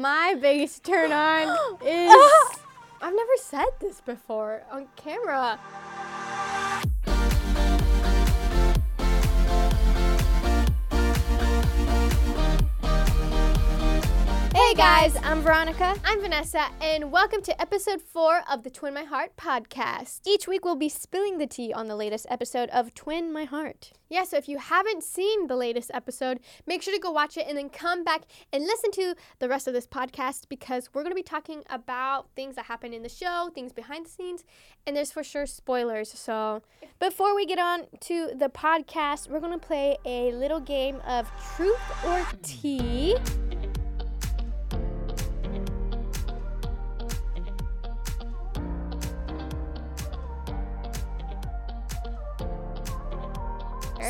my biggest turn on is. I've never said this before on camera. Hey guys, I'm Veronica. I'm Vanessa, and welcome to episode four of the Twin My Heart podcast. Each week we'll be spilling the tea on the latest episode of Twin My Heart. Yeah, so if you haven't seen the latest episode, make sure to go watch it and then come back and listen to the rest of this podcast because we're going to be talking about things that happen in the show, things behind the scenes, and there's for sure spoilers. So before we get on to the podcast, we're going to play a little game of truth or tea.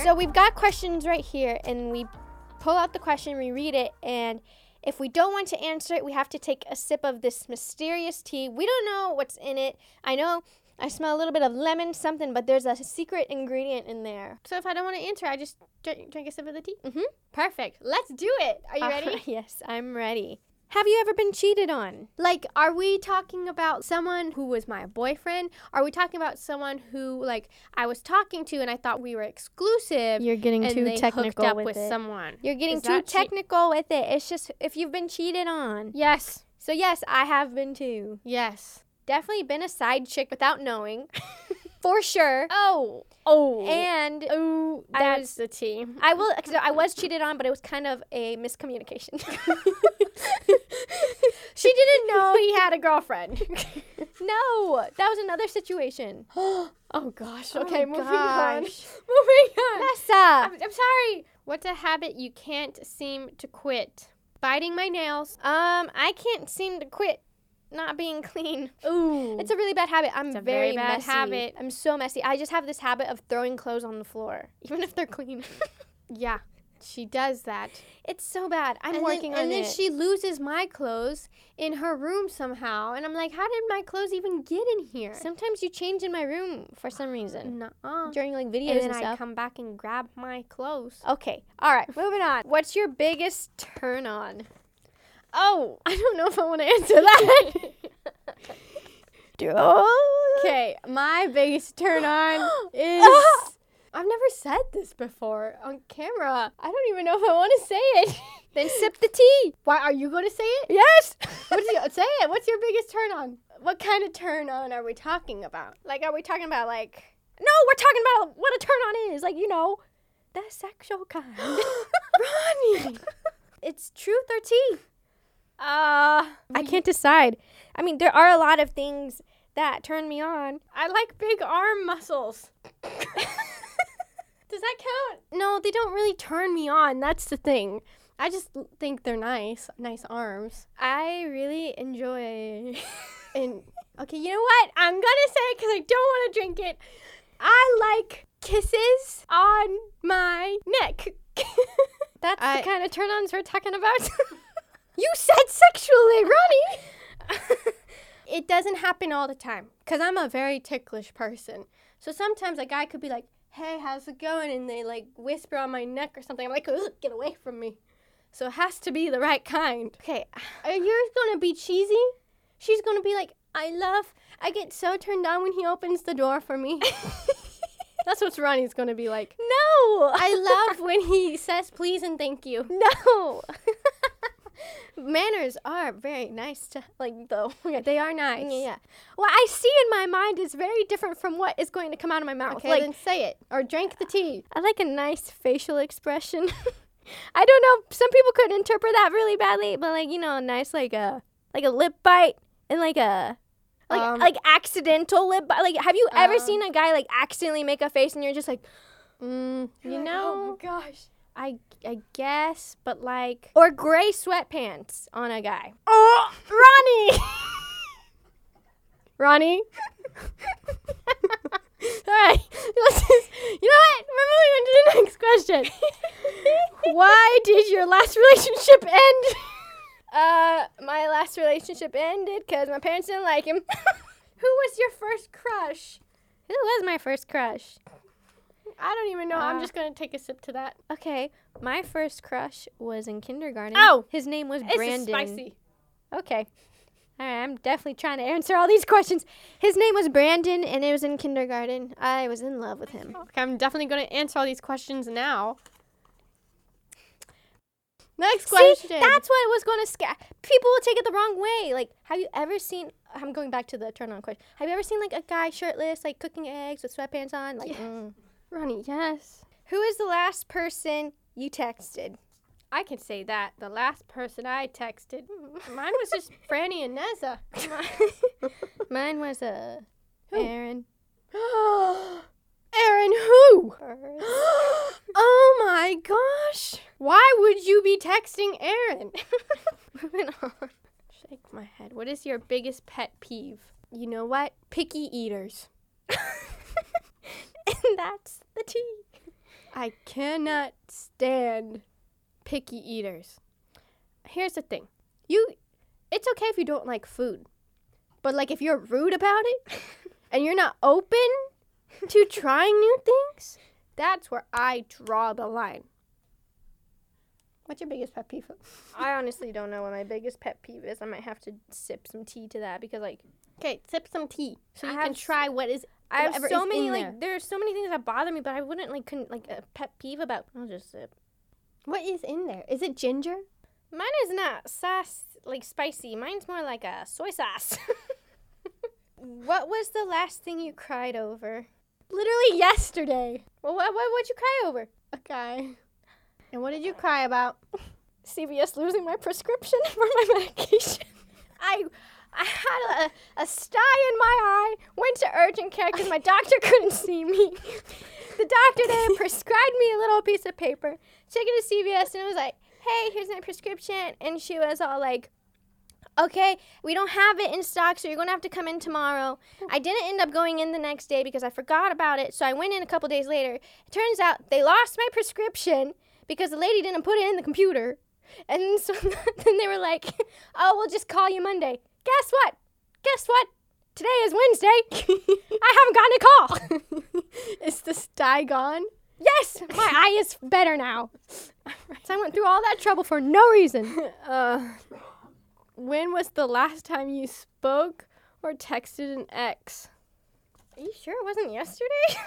So we've got questions right here, and we pull out the question, we read it, and if we don't want to answer it, we have to take a sip of this mysterious tea. We don't know what's in it. I know I smell a little bit of lemon something, but there's a secret ingredient in there. So if I don't want to answer, I just drink, drink a sip of the tea. Mm-hmm. Perfect. Let's do it. Are you ready? yes, I'm ready. Have you ever been cheated on? Like, are we talking about someone who was my boyfriend? Are we talking about someone who, like, I was talking to and I thought we were exclusive? You're getting and too they technical up with with it. someone. You're getting Is too technical with it. It's just if you've been cheated on. Yes. So yes, I have been too. Yes. Definitely been a side chick without knowing. For sure. Oh. Oh. And oh, that's- the tea. I will cause I was cheated on, but it was kind of a miscommunication. she didn't know he had a girlfriend. no, that was another situation. oh gosh. Oh, Okay, moving on. gosh. Moving on. Nessa. I'm, I'm sorry. What's a habit you can't seem to quit? Biting my nails. Um, I can't seem to quit not being clean. Ooh. It's a really bad habit. I'm It's a very, very bad messy. habit. I'm so messy. I just have this habit of throwing clothes on the floor, even if they're clean. yeah. She does that. it's so bad. I'm and working then, on and it. then she loses my clothes in her room somehow, and I'm like, how did my clothes even get in here? Sometimes you change in my room for some reason Nuh-uh. during like videos And and, then I come back and grab my clothes. okay. All right. Moving on. What's your biggest turn on? Oh, I don't know if I want to answer that. okay, my biggest turn on is. I've never said this before on camera. I don't even know if I want to say it. Then sip the tea. Why are you going to say it? Yes. What's your, say it. What's your biggest turn on? What kind of turn on are we talking about? like, are we talking about like? No, we're talking about what a turn on is. Like, you know, the sexual kind. Ronnie. it's truth or tea. Uh, I can't decide. I mean, there are a lot of things that turn me on. I like big arm muscles. Does that count? No, they don't really turn me on. That's the thing. I just think they're nice, nice arms. I really enjoy. And okay, you know what? I'm gonna say because I don't want to drink it. I like kisses on my neck. That's I- the kind of turn ons we're talking about. You said sexually, Ronnie. it doesn't happen all the time because I'm a very ticklish person. So sometimes a guy could be like, "Hey, how's it going?" and they like whisper on my neck or something. I'm like, "Get away from me." So it has to be the right kind. okay. Are yours gonna be cheesy? She's gonna be like, I love, I get so turned on when he opens the door for me. That's what Ronnie's gonna be like. No. I love when he says please and thank you. no. Manners are very nice to like though. They are nice. Yeah, yeah. What I see in my mind is very different from what is going to come out of my mouth. Okay, like then say it. Or drink the tea. I like a nice facial expression. I don't know. Some people could interpret that really badly, but like you know, a nice like a like a lip bite and like a like Um, like accidental lip bite. Like, have you ever um, seen a guy like accidentally make a face and you're just like, Mm, you like, know, oh gosh. I I guess, but like or gray sweatpants on a guy. Oh, Ronnie! Ronnie? Alright, let's just, you know what? We're moving on to the next question. Why did your last relationship end? Uh, my last relationship ended because my parents didn't like him. Who was your first crush? Who was my first crush? I don't even know. I'm Uh, just gonna take a sip to that. Okay, my first crush was in kindergarten. Oh! his name was This is Brandon. spicy. Okay. All right, I'm definitely trying to answer all these questions. His name was Brandon, and it was in kindergarten. I was in love with him. Okay, I'm definitely going to answer all these questions now. Next question. See, that's what I was going to scare. People will take it the wrong way. Like, have you ever seen? I'm going back to the turn on question. Have you ever seen like a guy shirtless, like cooking eggs with sweatpants on? Like, mm. Ronnie, yes. who is the last person you texted? I can say that. The last person I texted, mine was just Franny and Nessa. Mine was uh, Who? Aaron. Aaron, who? Burrs. oh my gosh. Why would you be texting Aaron? Moving on. Shake my head. What is your biggest pet peeve? You know what? Picky eaters. and that's the tea. I cannot stand picky eaters. Here's the thing. You it's okay if you don't like food. But like if you're rude about it and you're not open to trying new things, that's where I draw the line. What's your biggest pet peeve? I honestly don't know what my biggest pet peeve is. I might have to sip some tea to that because like Okay, sip some tea so you can try what is I have so many like there. there's so many things that bother me, but I wouldn't like couldn't like a pet peeve about. I'll just sip. What is in there? Is it ginger? Mine is not sauce like spicy. Mine's more like a soy sauce. what was the last thing you cried over? Literally yesterday. Well, what what would you cry over? A guy. And what did you cry about? CVS losing my prescription for my medication. I I had a, a sty in my eye, went to urgent care because my doctor couldn't see me. The doctor then prescribed me a little piece of paper, took it to CVS, and it was like, hey, here's my prescription. And she was all like, okay, we don't have it in stock, so you're going to have to come in tomorrow. Hmm. I didn't end up going in the next day because I forgot about it, so I went in a couple days later. It turns out they lost my prescription because the lady didn't put it in the computer. And so then they were like, oh, we'll just call you Monday. Guess what? Guess what? Today is Wednesday. I haven't gotten a call. is the sty gone? yes, my eye is better now. So I went through all that trouble for no reason. Uh, when was the last time you spoke or texted an ex? Are you sure it wasn't yesterday?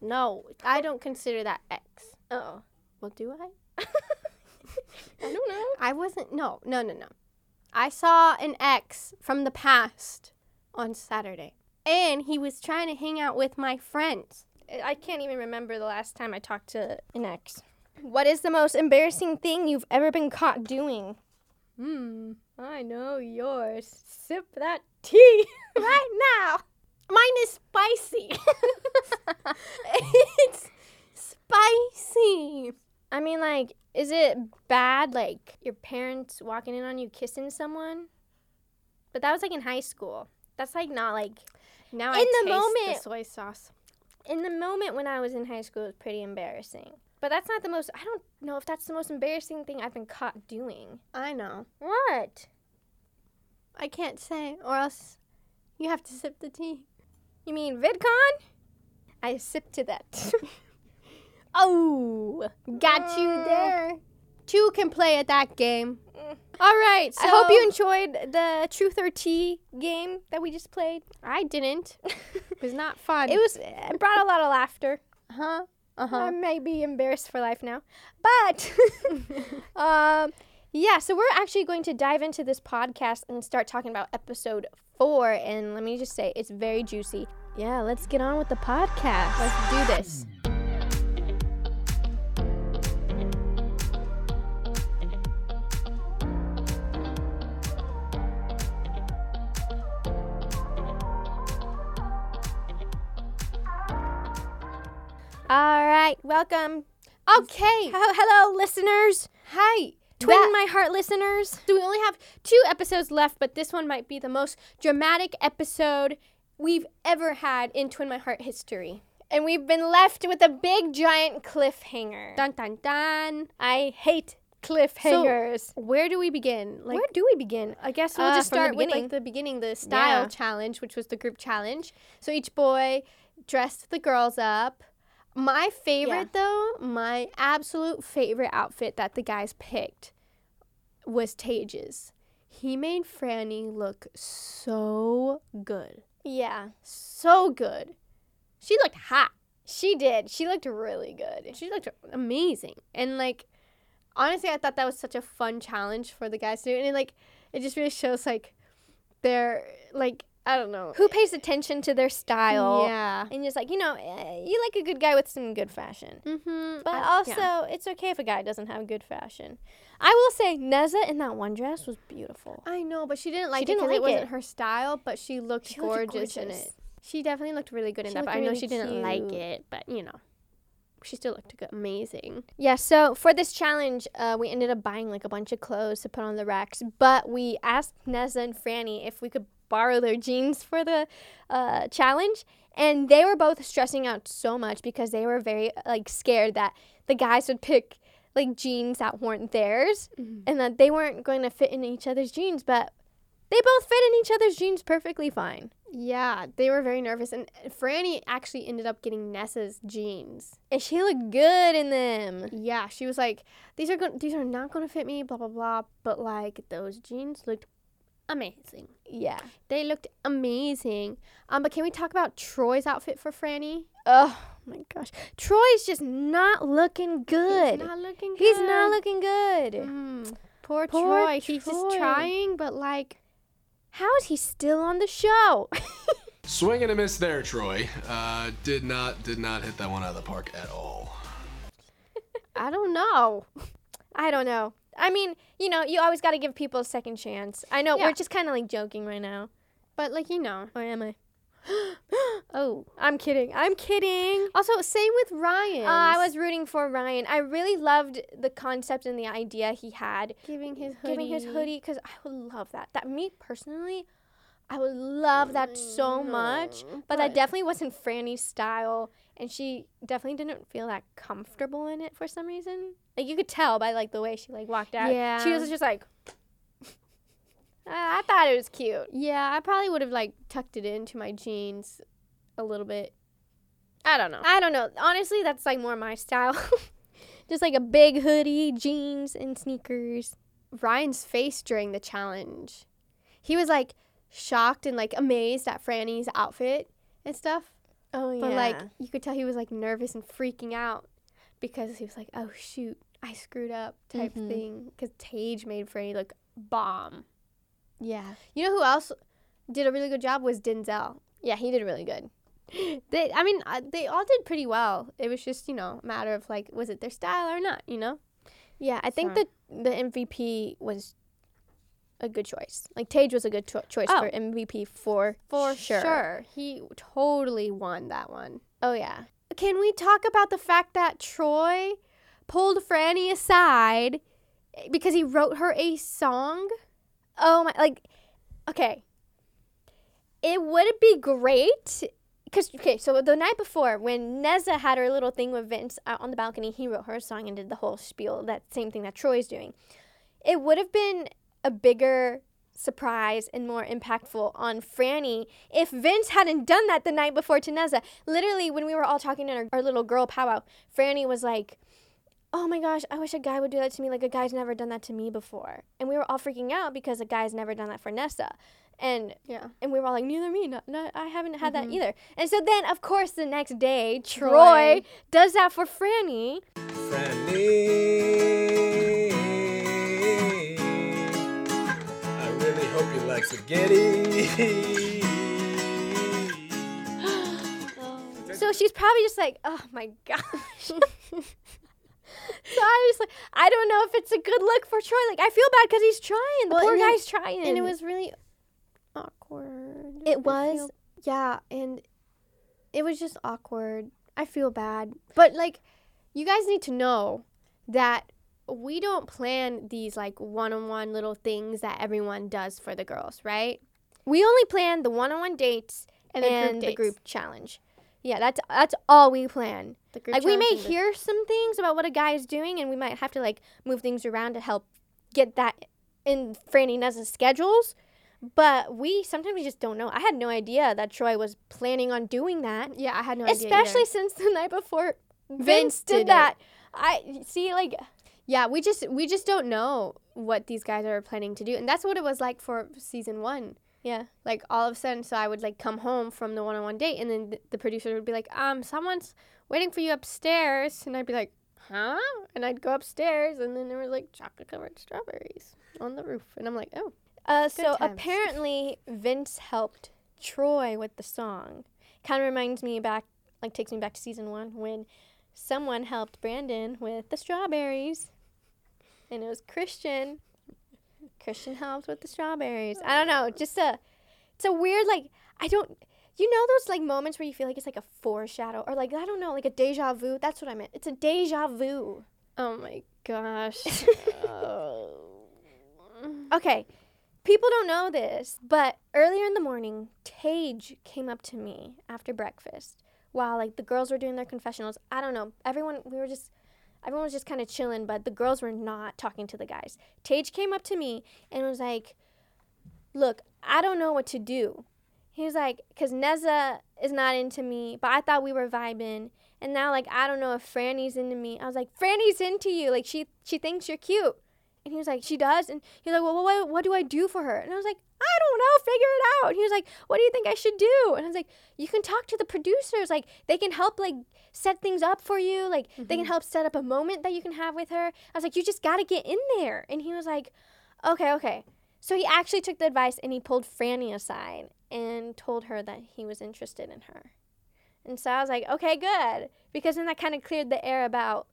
No, I don't consider that ex. oh. Well, do I? I don't know. I wasn't. No, no, no, no. I saw an ex from the past on Saturday, and he was trying to hang out with my friends. I can't even remember the last time I talked to an ex. What is the most embarrassing thing you've ever been caught doing? Hmm. I know yours. Sip that tea right now. Mine is spicy. it's spicy. I mean, like, is it bad, like, your parents walking in on you kissing someone? But that was, like, in high school. That's, like, not, like, Now In I the moment- the soy sauce. in the moment when I was in high school, it was pretty embarrassing. But that's not the most, I don't know if that's the most embarrassing thing I've been caught doing. I know. What? I can't say, or else you have to sip the tea. You mean VidCon? I sipped to that. Oh, got you Mm. there. Two can play at that game. Mm. All right. So I hope you enjoyed the Truth or Tea game that we just played. I didn't. It was not fun. It was it brought a lot of laughter. Uh huh. Uh huh. I may be embarrassed for life now. But um yeah, so we're actually going to dive into this podcast and start talking about episode 4 and let me just say it's very juicy. Yeah, let's get on with the podcast. Let's do this. All right, welcome. Okay. He- hello listeners. Hi. Twin That- my heart listeners. so we only have two episodes left, but this one might be the most dramatic episode we've ever had in Twin My Heart history. And we've been left with a big giant cliffhanger. Dun dun dun. I hate cliffhangers. So, Where do we begin? Like Where do we begin? I guess we'll Uh, just start with like the beginning, the style Yeah. challenge, which was the group challenge. So each boy dressed the girls up. My favorite though, my absolute favorite outfit that the guys picked was Tage's. he made Franny look so good. Yeah, So good. She looked hot. she did. She looked really good. She looked amazing. And like honestly I thought that was such a fun challenge for the guys to do. And it, like it just really shows like their like I don't know. Who pays attention to their style? Yeah. And just like, you know, eh, you like a good guy with some good fashion. Mm-hmm. But also, it's okay if a guy doesn't have good fashion. I will say, Nessa in that one dress was beautiful. I know, but she didn't like didn't it because like it wasn't it. her style, but she looked She looked gorgeous, in it. She definitely looked really good in She that, but looked I know really she didn't like it, but you know. She still looked good, amazing. Yeah, so for this challenge, uh, we ended up buying like a bunch of clothes to put on the racks, but we asked Nessa and Franny if we could borrow their jeans for the uh, challenge, and they were both stressing out so much because they were very like scared that the guys would pick like jeans that weren't theirs and that they weren't going to fit in each other's jeans, but they both fit in each other's jeans perfectly fine. Yeah, they were very nervous, and Franny actually ended up getting Nessa's jeans. And she looked good in them. Yeah, she was like, "These are going, these are not going to fit me." Blah blah blah. But like those jeans looked amazing. Yeah. They looked amazing. Um, but can we talk about Troy's outfit for Franny? Oh my gosh. Troy's just not looking good. He's not looking. good. He's good. not looking good. Mm, poor, Poor Troy. He's just trying, but like, How is he still on the show? Swing and a miss there, Troy. Uh, did not did not hit that one out of the park at all. I don't know. I don't know. I mean, you know, you always got to give people a second chance. I know Yeah. we're just kind of like joking right now. But like you know. Or am I? Oh. I'm kidding. I'm kidding. Also, same with Ryan. Uh, I was rooting for Ryan. I really loved the concept and the idea he had giving his hoodie. giving his hoodie because I would love that. That me personally, I would love that so much. know, But that definitely wasn't Franny's style, and she definitely didn't feel that comfortable in it for some reason. Like you could tell by like the way she like walked out. Yeah. she was just like. I uh, I thought it was cute. Yeah, I probably would have like tucked it into my jeans a little bit. I don't know. I don't know. Honestly, that's like more my style. just like a big hoodie, jeans, and sneakers. Ryan's face during the challenge. He was like shocked and like amazed at Franny's outfit and stuff. Oh yeah. But like you could tell he was like nervous and freaking out because he was like, "Oh shoot, I screwed up" type Mhm. thing. Because Tage made Franny look bomb. yeah, You know who else did a really good job was Denzel. yeah, he did really good. They, I mean, uh, they all did pretty well. It was just you know a matter of like, was it their style or not? You know. Yeah, I think So- that the MVP was a good choice. Like Tage was a good cho- choice Oh. for MVP for For sure. sure. He totally won that one. Oh yeah. Can we talk about the fact that Troy pulled Franny aside eh, because he wrote her a song? Oh my, like, okay. It would be great because okay, so the night before when Nessa had her little thing with Vince out on the balcony, he wrote her a song and did the whole spiel. That same thing that Troy's doing. It would have been a bigger surprise and more impactful on Franny if Vince hadn't done that the night before to Nessa. Literally, when we were all talking in our, our little girl powwow, Franny was like, Oh my gosh, I wish a guy would do that to me. Like a guy's never done that to me before. And we were all freaking out because a guy's never done that for Nessa. And Yeah. and we were all like, neither me, not, not, I haven't had Mm-hmm. that either. And so then, of course, the next day, Troy, Troy. does that for Franny. Franny. I really hope you like spaghetti. So she's probably just like, oh my gosh. so I was like, I don't know if it's a good look for Troy. Like, I feel bad because he's trying. The Well, poor and guy's trying. And it was really awkward. It was? feel- yeah, and it was just awkward. I feel bad. But like you guys need to know that we don't plan these like one-on-one little things that everyone does for the girls, right? we only plan the one-on-one dates And and, the group the group challenge. Yeah, that's that's all we plan. The group like we may hear some things about what a guy is doing, and we might have to like move things around to help get that in Franny Nessa's schedules. But we sometimes we just don't know. I had no idea that Troy was planning on doing that, Yeah, I had no idea. especially since the night before Vince, Vince did, did it. that. I see, like Yeah, we just we just don't know what these guys are planning to do, and that's what it was like for season one. Yeah. Like all of a sudden, so I would like come home from the one-on-one date, and then th- the producer would be like, "Um, someone's waiting for you upstairs," and I'd be like, "Huh?" And I'd go upstairs, and then there were like chocolate-covered strawberries on the roof, and I'm like, "Oh, Uh, so times. apparently Vince helped Troy with the song. Kind of reminds me back, like takes me back to season one when someone helped Brandon with the strawberries, and it was Christian. Christian helped with the strawberries. I don't know, just a, it's a weird like I don't. You know those like moments where you feel like it's like a foreshadow or like I don't know like a deja vu. That's what I meant. It's a deja vu. oh my gosh." Okay, people don't know this, but earlier in the morning, Tage came up to me after breakfast while like the girls were doing their confessionals. I don't know. Everyone, we were just, everyone was just kind of chilling, but the girls were not talking to the guys. Tage came up to me and was like, "Look, I don't know what to do." He was like, "Cause Nessa is not into me, but I thought we were vibing." And now, like, I don't know if Franny's into me. I was like, Franny's into you. Like, she she thinks you're cute. And he was like, she does? And he's like, well, what, what do I do for her? And I was like, I don't know, figure it out. And he was like, what do you think I should do? And I was like, you can talk to the producers. Like, they can help, like, set things up for you. Like, they can mm-hmm. help set up a moment that you can have with her. I was like, you just got to get in there. And he was like, okay, okay. So he actually took the advice and he pulled Franny aside and told her that he was interested in her. And so I was like, okay, good. Because then that kind of cleared the air about,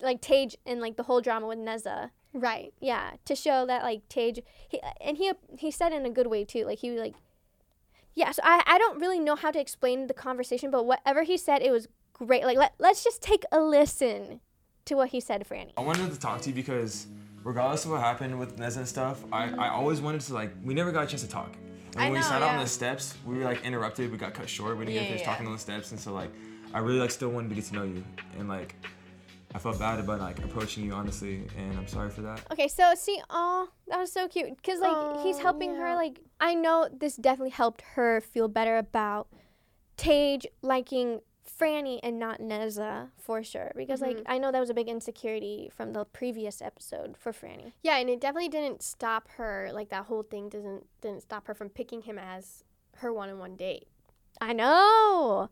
like, Tage and, like, the whole drama with Nessa. Right. Yeah, to show that like Tage, he, and he he said in a good way too. Like he was like, yeah. So I I don't really know how to explain the conversation, but whatever he said, it was great. Like let let's just take a listen to what he said, Franny. I wanted to talk to you because regardless of what happened with Nez and stuff, I, I always wanted to like we never got a chance to talk. And when I we know, sat out on the steps, we were like interrupted, we got cut short, we didn't Yeah, get to finish yeah. talking on the steps and so like I really like still wanted to get to know you. And like I felt bad about like approaching you honestly and I'm sorry for that. Okay, so see, oh, that was so cute. Cause like he's Aw, helping her. Like I know this definitely helped her feel better about Tage liking Franny and not Nessa for sure. Because like mm-hmm. I know that was a big insecurity from the previous episode for Franny. Yeah, and it definitely didn't stop her. Like that whole thing doesn't didn't stop her from picking him as her one-on-one date. I know.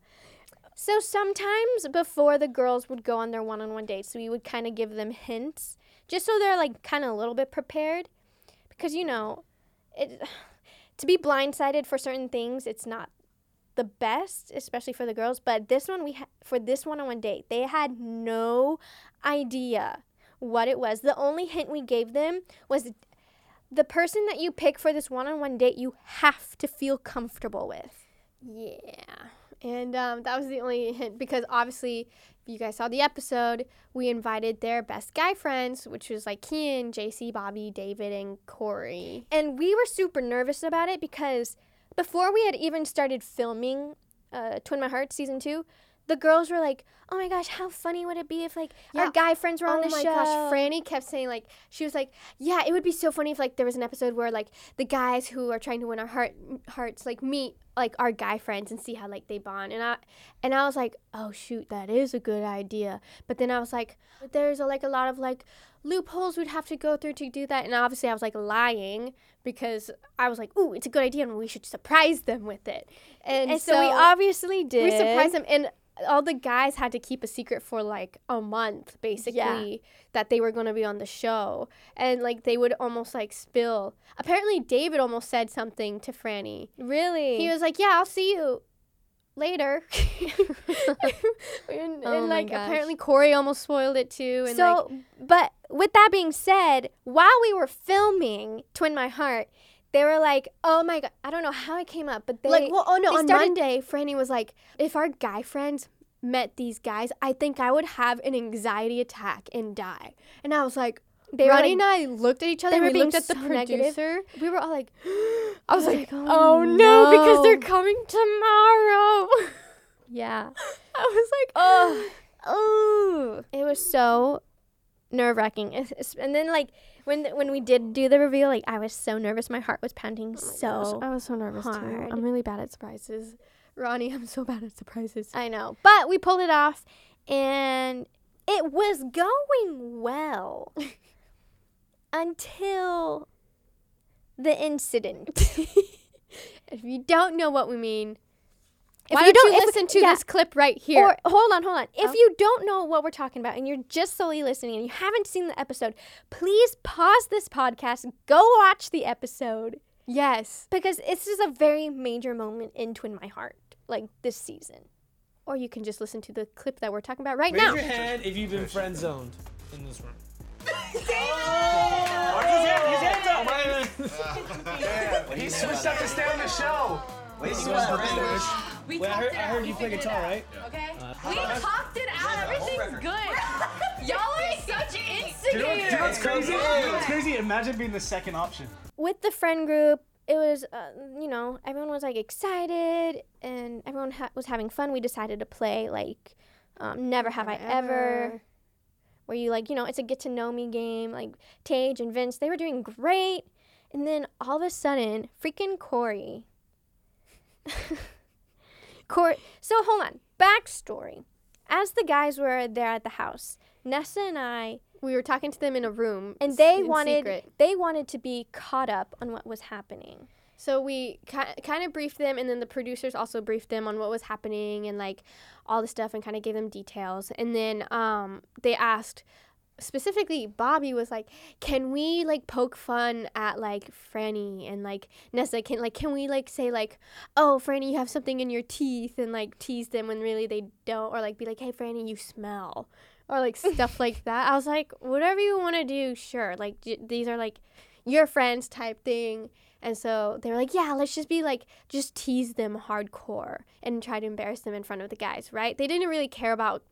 So sometimes before the girls would go on their one-on-one dates, we would kind of give them hints just so they're like kind of a little bit prepared because you know, it to be blindsided for certain things, it's not the best, especially for the girls, but this one we ha- for this one-on-one date, they had no idea what it was. The only hint we gave them was the person that you pick for this one-on-one date, you have to feel comfortable with. Yeah. And um, that was the only hint because obviously, if you guys saw the episode, we invited their best guy friends, which was like Kian, JC, Bobby, David, and Corey. And we were super nervous about it because before we had even started filming uh, Twin My Heart season two, the girls were like, "Oh my gosh, how funny would it be if like our guy friends were on this show? oh the my show?" gosh, Franny kept saying like she was like, yeah, it would be so funny if like there was an episode where like the guys who are trying to win our heart hearts like meet like our guy friends and see how like they bond. And I and I was like, oh shoot, that is a good idea. But then I was like, but there's a, like a lot of like loopholes we'd have to go through to do that. And obviously I was like lying because I was like, ooh, it's a good idea and we should surprise them with it. And, and so, we obviously did. we surprised them and all the guys had to keep a secret for like a month basically that they were going to be on the show. And like they would almost like spill. Apparently david almost said something to franny. Really? he was like yeah i'll see you later. And, Oh and like gosh. apparently corey almost spoiled it too and so, like but with that being said, while we were filming Twin My Heart, they were like, "Oh my god, I don't know how it came up, but they like well oh no on started- monday franny was like if our guy friends met these guys i think i would have an anxiety attack and die and i was like They Ronnie like- and I looked at each other. they were and we being looked at the so negative. producer. We were all like, I was was like, like, oh, "Oh, no, because they're coming tomorrow. yeah." I was like, Oh, oh, it was so nerve wracking. And then like when when we did do the reveal, like I was so nervous. My heart was pounding oh so. I was so nervous hard. too. I'm really bad at surprises. Ronnie, I'm so bad at surprises. I know, but we pulled it off, and it was going well until the incident. If you don't know what we mean, If why you don't don't- you if- listen to yeah. this clip right here? Or hold on, hold on. If Oh. you don't know what we're talking about and you're just solely listening and you haven't seen the episode, please pause this podcast, go watch the episode yes. because this is a very major moment in Twin My Heart, like this season. Or you can just listen to the clip that we're talking about right Raise now. Raise your hand if you've been friend zoned in this room. He switched up to stay on the show. Wait, I heard, I heard you play guitar, right? Okay? we talked it out. Everything's good. Y'all are such You know, you know what's instigators. crazy? You know what's crazy? Imagine being the second option. With the friend group, it was, uh, you know, everyone was like excited and everyone ha- was having fun. We decided to play like um, Never Have I Ever. where you like you know it's a get to know me game like Tage and Vince they were doing great and then all of a sudden freaking Corey Corey so hold on backstory as the guys were there at the house Nessa and I We were talking to them in a room, and they wanted secret. they wanted to be caught up on what was happening So we ki- kind of briefed them, and then the producers also briefed them on what was happening and like all the stuff, and kind of gave them details. And then um, they asked specifically, Bobby was like, "Can we like poke fun at like Franny and like Nessa? Can like can we like say like, oh Franny, you have something in your teeth, and like tease them when really they don't, or like be like, hey Franny, you smell." Or like stuff like that. I was like, whatever you want to do, sure. Like j- these are like your friends type thing. And so they were like, yeah, let's just be like, just tease them hardcore and try to embarrass them in front of the guys, right? They didn't really care about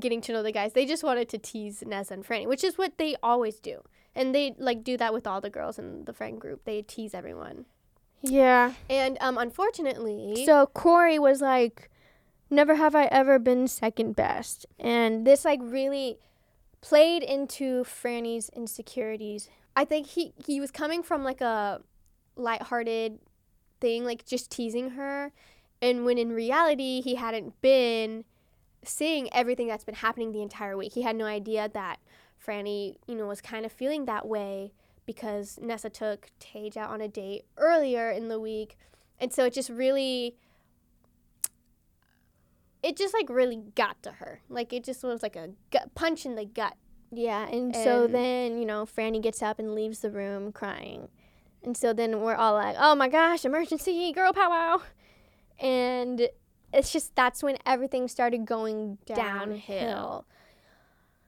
getting to know the guys. They just wanted to tease Nez and Franny, which is what they always do. And they like do that with all the girls in the friend group. They tease everyone. yeah And um, unfortunately, So Corey was like, "Never have I ever been second best," and this like really played into Franny's insecurities. I think he he was coming from like a lighthearted thing, like just teasing her, and when in reality he hadn't been seeing everything that's been happening the entire week. He had no idea that Franny, you know, was kind of feeling that way because Nessa took Tage out on a date earlier in the week, and so it just really. It just like really got to her. Like it just was like a gut punch in the gut. Yeah, and, so then you know Franny gets up and leaves the room crying, and so then we're all like, "Oh my gosh, emergency, girl powwow!" And it's just that's when everything started going Downhill. downhill.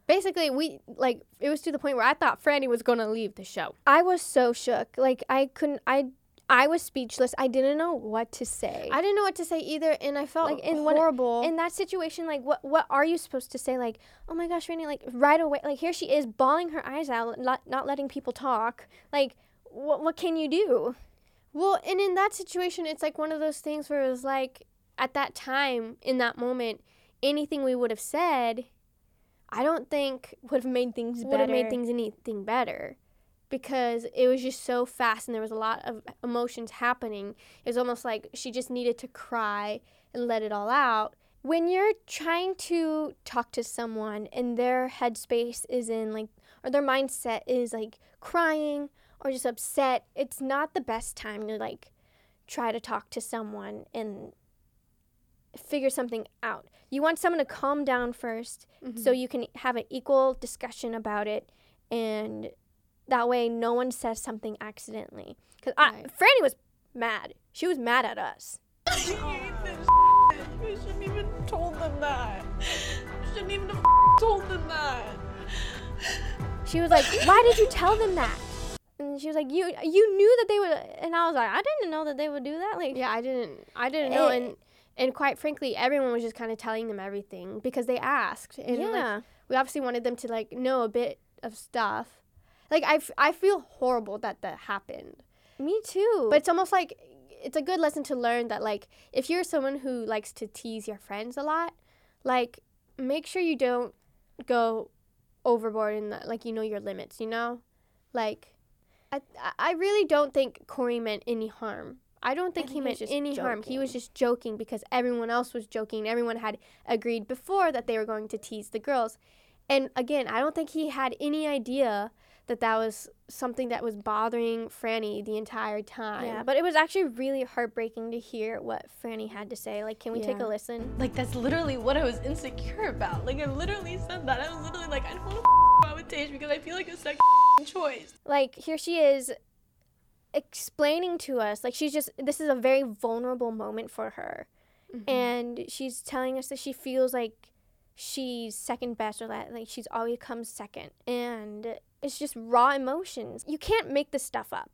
basically we like it was to the point where I thought Franny was gonna leave the show. I was so shook. Like I couldn't. I I was speechless. I didn't know what to say. I didn't know what to say either, and I felt Like, in what- horrible. in that situation, like what what are you supposed to say? Like, oh my gosh, Randy, like right away, like here she is bawling her eyes out, not not letting people talk. Like, what what can you do? well, and in that situation, it's like one of those things where it was like at that time, in that moment, anything we would have said, I don't think Would have made things would have made things anything better. Because it was just so fast and there was a lot of emotions happening. It was almost like she just needed to cry and let it all out. when you're trying to talk to someone and their headspace is in like or their mindset is like crying or just upset it's not the best time to like try to talk to someone and figure something out you want someone to calm down 1st so you can have an equal discussion about it and that way no one says something accidentally because Right. franny was mad she was mad at us We shouldn't even told them that. Shouldn't even have told them that. She was like, "Why did you tell them that?" And she was like, "You you knew that they would." And I was like, "I didn't know that they would do that." Like, Yeah, I didn't. I didn't know, Eh. and and quite frankly, everyone was just kind of telling them everything because they asked, and like, yeah, we obviously wanted them to like know a bit of stuff. Like I, f- I feel horrible that that happened, me too. but it's almost like it's a good lesson to learn that like if you're someone who likes to tease your friends a lot, like make sure you don't go overboard and that like you know your limits. You know, like I I really don't think Corey meant any harm. I don't think, think he he meant just any harm. He was just joking because everyone else was joking. Everyone had agreed before that they were going to tease the girls. And again, I don't think he had any idea that that was something that was bothering Franny the entire time. Yeah, but it was actually really heartbreaking to hear what Franny had to say. Like, can we take a listen? Like that's literally what I was insecure about. Like I literally said that. I was literally like, I don't want to out with Tage because I feel like a second choice. Like, here she is explaining to us, like, she's just, this is a very vulnerable moment for her. Mm-hmm. And she's telling us that she feels like she's second best or that, like, she's always comes second. And it's just raw emotions. You can't make this stuff up.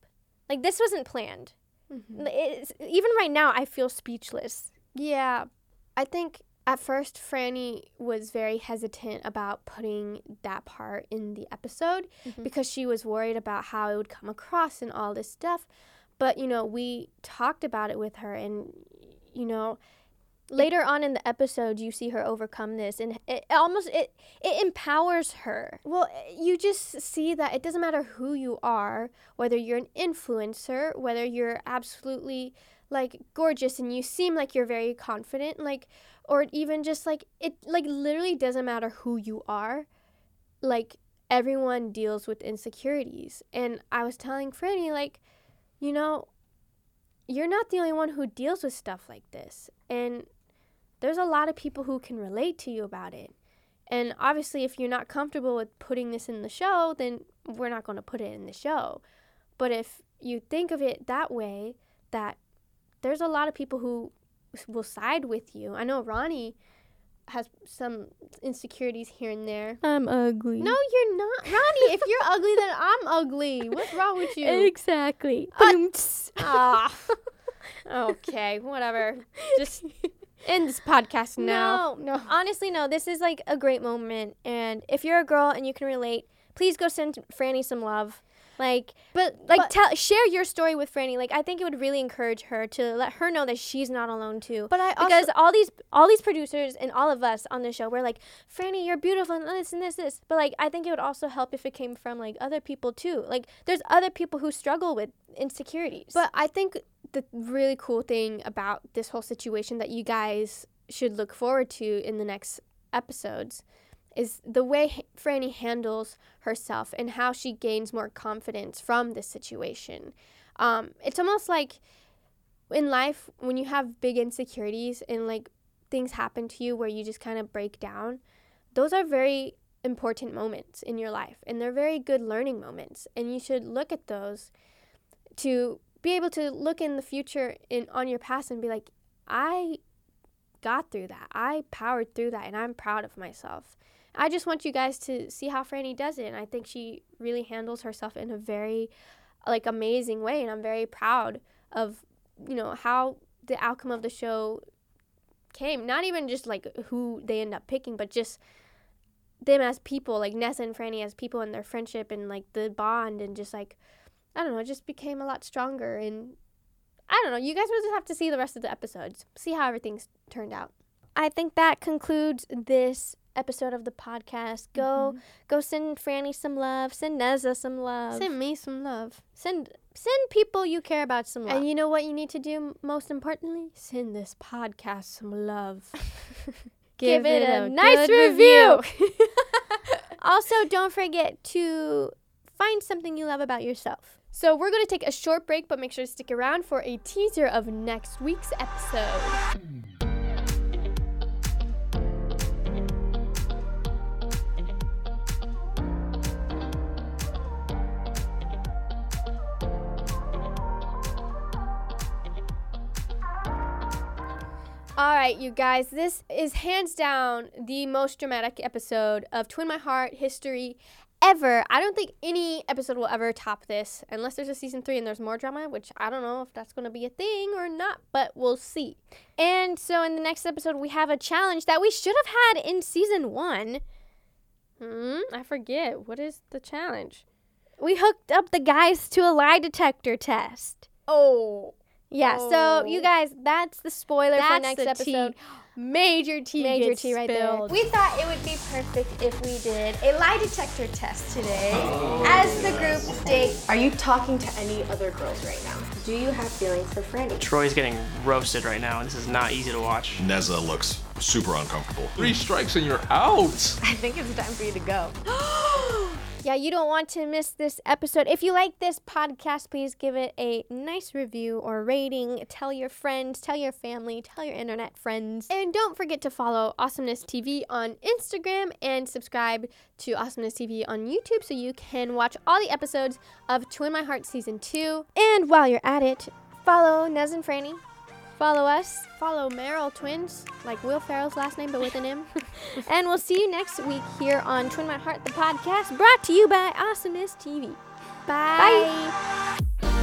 Like, this wasn't planned. Mm-hmm. It's, even right now, I feel speechless. Yeah, I think at first Franny was very hesitant about putting that part in the episode mm-hmm. because she was worried about how it would come across and all this stuff. But, you know, we talked about it with her and, you know, later on in the episode you see her overcome this and it almost it it empowers her Well, you just see that it doesn't matter who you are, whether you're an influencer, whether you're absolutely like gorgeous and you seem like you're very confident, like, or even just like it, like, literally doesn't matter who you are. Like, everyone deals with insecurities. And I was telling Franny, like, you know, you're not the only one who deals with stuff like this. And there's a lot of people who can relate to you about it. And obviously, if you're not comfortable with putting this in the show, then we're not going to put it in the show. But if you think of it that way, that there's a lot of people who will side with you. I know Ronnie has some insecurities here and there. i'm ugly No, you're not. Ronnie, if you're ugly, then I'm ugly. What's wrong with you? exactly Ah. okay, whatever. Just end this podcast now. No, no. Honestly, no. This is like a great moment, and if you're a girl and you can relate, please go send Franny some love. Like, But like but, tell share your story with Franny. Like, I think it would really encourage her to let her know that she's not alone too. but I also because all these all these producers and all of us on the show we're like franny you're beautiful and this and this this but like i think it would also help if it came from like other people too like there's other people who struggle with insecurities But I think the really cool thing about this whole situation that you guys should look forward to in the next episodes is the way Franny handles herself and how she gains more confidence from this situation. Um, it's almost like in life when you have big insecurities and like things happen to you where you just kind of break down, those are very important moments in your life and they're very good learning moments and you should look at those to be able to look in the future in on your past and be like I got through that. I powered through that and I'm proud of myself. I just want you guys to see how Franny does it and I think she really handles herself in a very like amazing way and I'm very proud of you know how the outcome of the show came. Not even just like who they end up picking, but just them as people, like Nessa and Franny as people and their friendship and like the bond and just like I don't know, it just became a lot stronger and I don't know, you guys will just have to see the rest of the episodes. See how everything's turned out. i think that concludes this episode of the podcast go mm-hmm. go send franny some love send nessa some love Send me some love. send send people you care about some love And you know what you need to do most importantly? Send this podcast some love. Give it a nice review. also, don't forget to find something you love about yourself. So we're going to take a short break, but make sure to stick around for a teaser of next week's episode. All right, you guys, this is hands down the most dramatic episode of Twin My Heart history ever. I don't think any episode will ever top this unless there's a season three and there's more drama, which I don't know if that's going to be a thing or not, but we'll see. And so, in the next episode, we have a challenge that we should have had in season one. Hmm, I forget. What is the challenge? We hooked up the guys to a lie detector test. Oh, Yeah, so you Oh. guys, that's the spoiler for That's next the episode. tea. major T. Major T right spilled. there. We thought it would be perfect if we did a lie detector test today as the group date. Are you talking to any other girls right now? do you have feelings for Franny? Troy's getting roasted right now, and this is not easy to watch. Nessa looks super uncomfortable. Three strikes and you're out. I think it's time for you to go. Yeah, you don't want to miss this episode. If you like this podcast, please give it a nice review or rating. Tell your friends, tell your family, tell your internet friends. And don't forget to follow Awesomeness TV on Instagram and subscribe to Awesomeness TV on YouTube so you can watch all the episodes of Twin My Heart Season 2. And while you're at it, follow Nez and Franny. Follow us. Follow Merrell Twins, like Will Ferrell's last name, but with an M. And we'll see you next week here on Twin My Heart, the podcast, brought to you by Awesomeness TV. Bye. Bye.